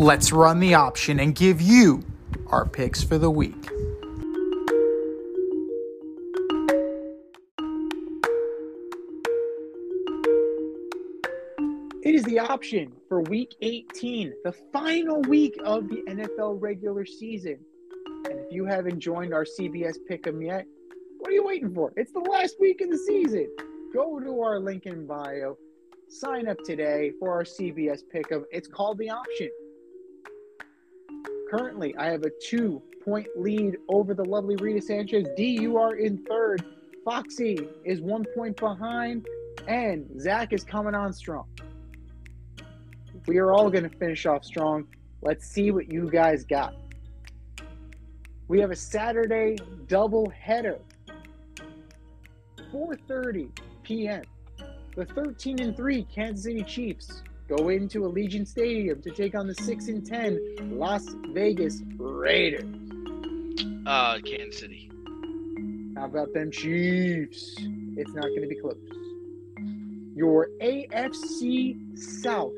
Let's run the option and give you our picks for the week. It is the option for week 18, the final week of the NFL regular season. And if you haven't joined our CBS Pick'em yet, what are you waiting for? It's the last week of the season. Go to our link in bio, sign up today for our CBS Pick'em. It's called the option. Currently, I have a two point lead over the lovely Rita Sanchez. D, you are in third. Foxy is one point behind, and Zach is coming on strong. We are all going to finish off strong. Let's see what you guys got. We have a Saturday double header. 4:30 p.m. The 13 and 3 Kansas City Chiefs go into Allegiant Stadium to take on the 6 and 10 Las Vegas Raiders. Uh, Kansas City. How about them Chiefs? It's not going to be close. Your AFC South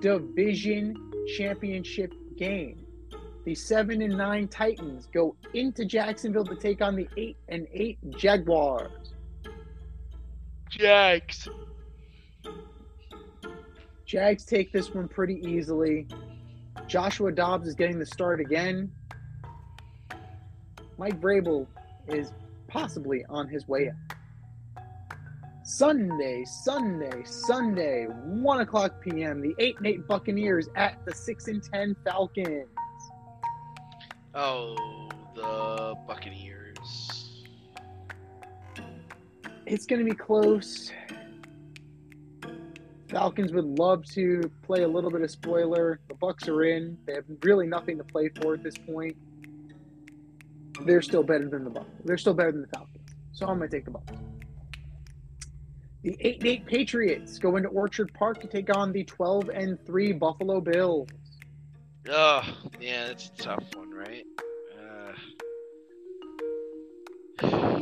Division Championship game. The 7 and 9 Titans go into Jacksonville to take on the 8 and 8 Jaguars. Jags. Jags take this one pretty easily. Joshua Dobbs is getting the start again. Mike Vrabel is possibly on his way up. Sunday, Sunday, Sunday, 1 o'clock p.m. The 8 and 8 Buccaneers at the 6 and 10 Falcons. Oh, the Buccaneers. It's going to be close. Falcons would love to play a little bit of spoiler. The Bucks are in. They have really nothing to play for at this point. They're still better than the Bucks. They're still better than the Falcons. So I'm going to take the Bucks. The 8 and 8 Patriots go into Orchard Park to take on the 12 and 3 Buffalo Bills. Oh, yeah, it's a tough one, right? Uh,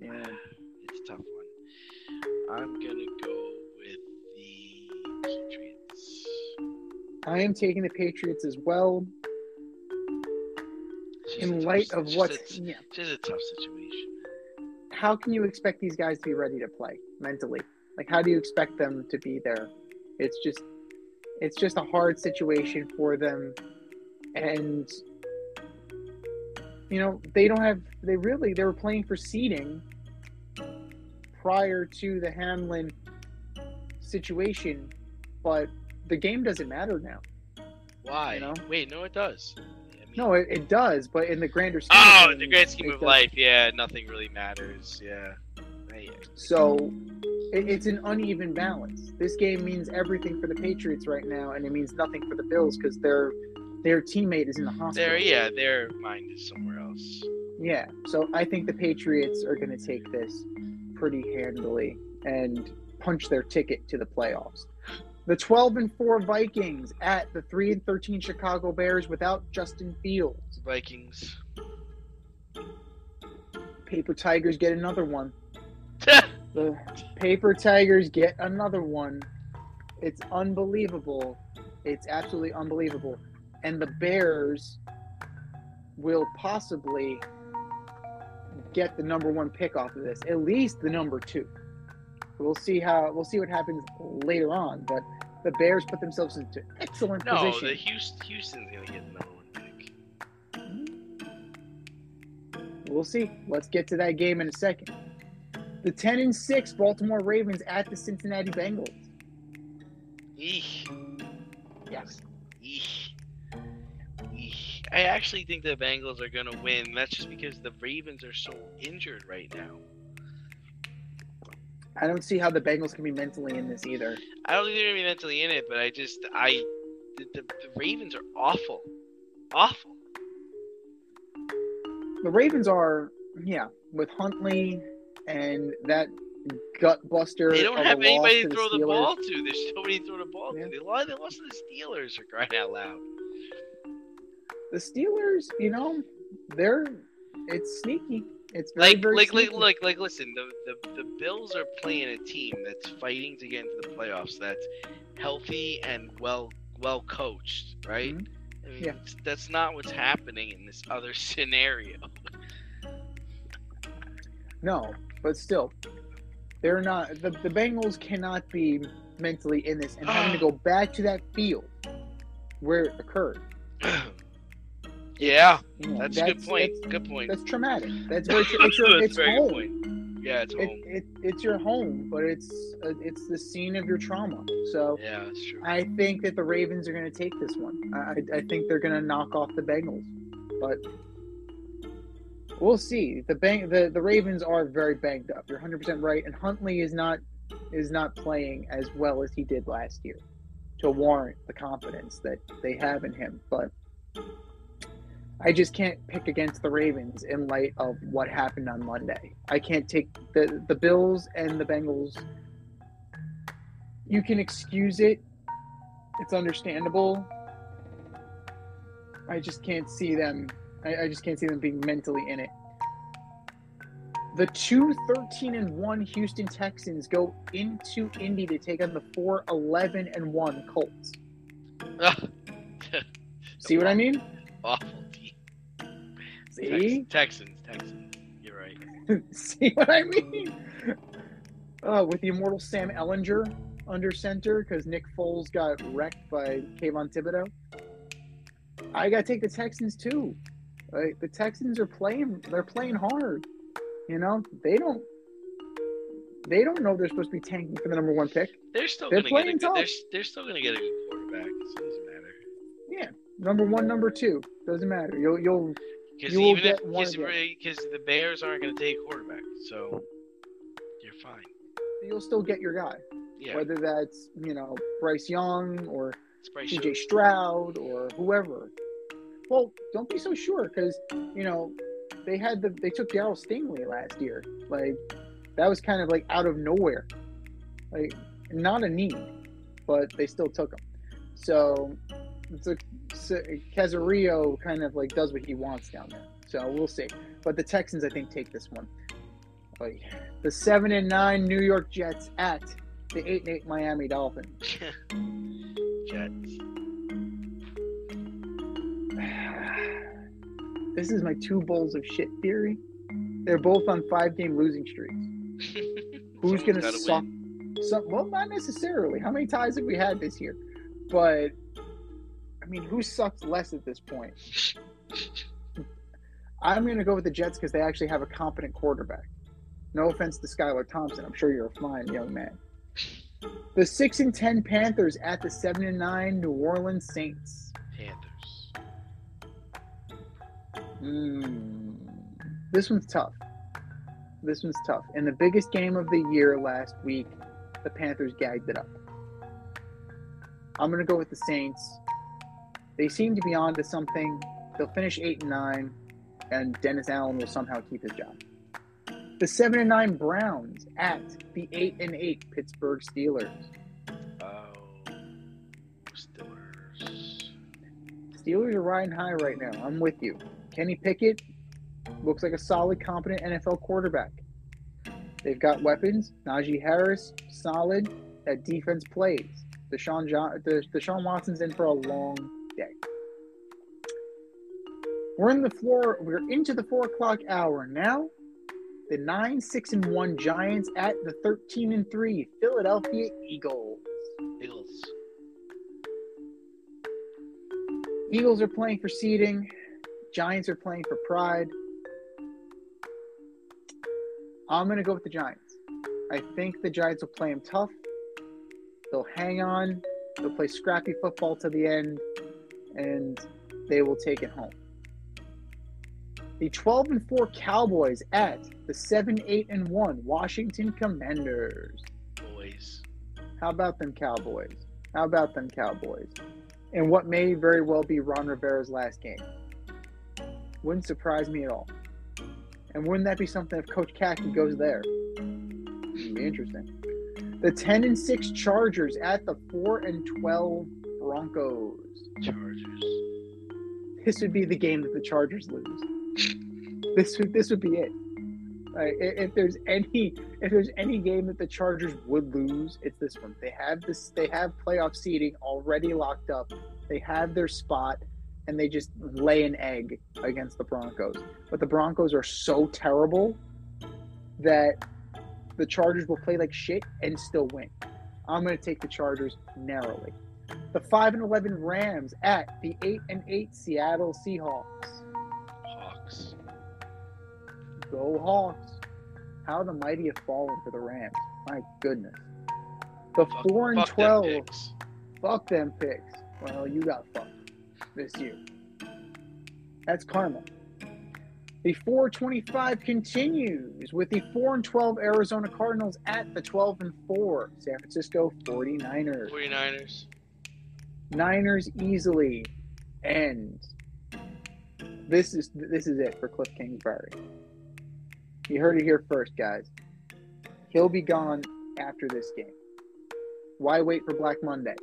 Yeah. it's a tough one. I'm gonna go with the Patriots. I am taking the Patriots as well in a tough- light of what's a- yeah. It's just a tough situation. how can you expect these guys to be ready to play mentally? Like how do you expect them to be there? It's just it's just a hard situation for them and you know, they don't have they really they were playing for seeding prior to the Hamlin situation, but the game doesn't matter now. Why? You know? Wait, no, it does. I mean- No, it, it does, but in the grander scheme of Oh, things, in the grand scheme of doesn't. life, yeah, nothing really matters. Yeah. Right. So it, it's an uneven balance. This game means everything for the Patriots right now, and it means nothing for the Bills because their their teammate is in the hospital. Their yeah, their mind is somewhere else. Yeah. So I think the Patriots are going to take this pretty handily and punch their ticket to the playoffs. The 12 and 4 Vikings at the 3 and 13 Chicago Bears without Justin Fields. Vikings. Paper Tigers get another one. The Paper Tigers get another one. It's unbelievable. It's absolutely unbelievable. And the Bears will possibly get the number one pick off of this, at least the number two. We'll see how we'll see what happens later on, but the Bears put themselves into excellent no, position. the Houston, Houston's gonna get the number one pick. Hmm. We'll see. Let's get to that game in a second. The 10 and 6 Baltimore Ravens at the Cincinnati Bengals. Eek. Yes. Eek. Eek. I actually think the Bengals are gonna win. That's just because the Ravens are so injured right now. I don't see how the Bengals can be mentally in this either. I don't think they're gonna be mentally in it, but I just I the, the, the Ravens are awful, awful. The Ravens are, yeah, with Huntley and that gut buster. They don't have anybody to to throw the Steelers. ball to. There's nobody to throw the ball Yeah. to. They lost, they lost to the Steelers for crying out loud. The Steelers, you know, they're it's sneaky. It's very, Like very like like like like listen, the, the the Bills are playing a team that's fighting to get into the playoffs. That's healthy and well well coached, right? Mhm. I mean, Yeah. that's not what's happening in this other scenario. No, but still, they're not. The, the Bengals cannot be mentally in this and having to go back to that field where it occurred. Yeah, You know, that's, a good point. Good point. That's traumatic. That's very. Tra- it's your. That's It's home. good point. Yeah, it's home. it, it's your home, but it's uh, it's the scene of your trauma. So Yeah, that's true. I think that the Ravens are going to take this one. I, I- I think they're going to knock off the Bengals, but we'll see. The bang, the, the Ravens are very banged up. You're 100 percent right, and Huntley is not is not playing as well as he did last year to warrant the confidence that they have in him. But I just can't pick against the Ravens in light of what happened on Monday. I can't take the the Bills and the Bengals. You can excuse it. It's understandable. I just can't see them. I, I just can't see them being mentally in it. The two 13 and 1 Houston Texans go into Indy to take on the 4 11 and 1 Colts. See what I mean? Awful See? Texans, Texans. You're right. See what I mean? Uh, with the immortal Sam Ehlinger under center because Nick Foles got wrecked by Kayvon Thibodeaux. I got to take the Texans too. Like the Texans are playing, they're playing hard. You know, they don't, they don't know they're supposed to be tanking for the number one pick. They're still They're gonna get a playing good, they're, tough. they're still gonna get a good quarterback. It doesn't matter. Yeah, number one, number two doesn't matter. You'll, you'll, Because even if because the Bears aren't gonna take a quarterback, so you're fine. you'll still get your guy. Yeah, Whether that's you know Bryce Young or CJ. Stroud or whoever. Well, don't be so sure because you know they had the they took Daryl Stingley last year. Like that was kind of like out of nowhere, like not a need, but they still took him. So it's a Caserio kind of like does what he wants down there. So we'll see. But the Texans, I think, take this one. The seven and nine New York Jets at the eight and eight Miami Dolphins. Jets. This is my two bowls of shit theory. They're both on five game losing streaks. Who's gonna suck? Some, well, not necessarily. How many ties have we had this year? But mean, who sucks less at this point? I'm gonna go with the Jets because they actually have a competent quarterback. No offense to Skylar Thompson. I'm sure you're a fine young man. The six and ten Panthers at the seven and nine New Orleans Saints. Panthers. Mm, this one's tough. This one's tough. In the biggest game of the year last week, the Panthers gagged it up. I'm gonna go with the Saints. They seem to be on to something. They'll finish eight and nine, and Dennis Allen will somehow keep his job. The seven and nine Browns at the eight and eight Pittsburgh Steelers. Oh, Steelers. Steelers are riding high right now. I'm with you. Kenny Pickett looks like a solid, competent NFL quarterback. They've got weapons. Najee Harris, solid. That defense plays. Deshaun, John, the, Deshaun Watson's in for a long day. We're in the floor. We're into the four o'clock hour now. The nine, six, and one Giants at the thirteen and three Philadelphia Eagles. Eagles. Eagles are playing for seeding. Giants are playing for pride. I'm going to go with the Giants. I think the Giants will play them tough. They'll hang on. They'll play scrappy football to the end, and they will take it home. The 12 and 4 Cowboys at the 7 8 and 1 Washington Commanders. Boys. How about them Cowboys? How about them Cowboys? And what may very well be Ron Rivera's last game. Wouldn't surprise me at all. And wouldn't that be something if Coach Khaki goes there? It'd be interesting. The 10 and 6 Chargers at the 4 and 12 Broncos. Chargers. This would be the game that the Chargers lose. This would this would be it. Like, if there's any if there's any game that the Chargers would lose, it's this one. They have this they have playoff seeding already locked up. They have their spot and they just lay an egg against the Broncos. But the Broncos are so terrible that the Chargers will play like shit and still win. I'm going to take the Chargers narrowly. The 5 and 11 Rams at the 8 and 8 Seattle Seahawks. Hawks. Go Hawks. How the mighty have fallen for the Rams. My goodness. The Fuck- 4 and fuck them 12. picks. Fuck them picks. Well, you got fucked this year. That's karma. The 425 continues with the 4 and 12 Arizona Cardinals at the 12 and 4 San Francisco 49ers. 49ers. Niners easily end. this is this is it for Cliff Kingsbury. You heard it here first, guys. He'll be gone after this game. Why wait for Black Monday?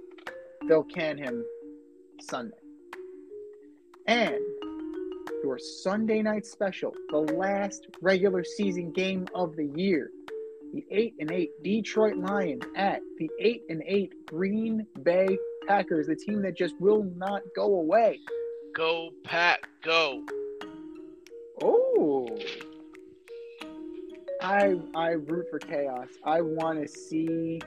They'll can him Sunday. And your Sunday night special, the last regular season game of the year. The 8 and 8 Detroit Lions at the 8 and 8 Green Bay Packers, the team that just will not go away. Go Pack, go. Oh. I I root for chaos. I want to see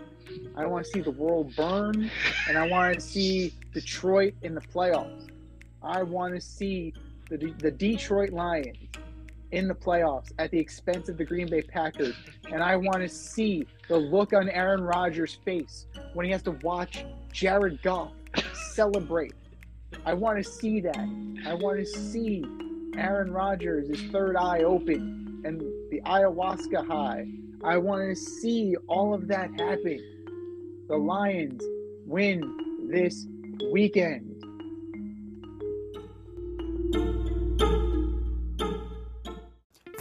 I want to see the world burn and I want to see Detroit in the playoffs. I want to see the the Detroit Lions in the playoffs at the expense of the Green Bay Packers and I want to see the look on Aaron Rodgers' face when he has to watch Jared Goff celebrate. I want to see that. I want to see Aaron Rodgers, his third eye open, and the ayahuasca high. I want to see all of that happen. The Lions win this weekend.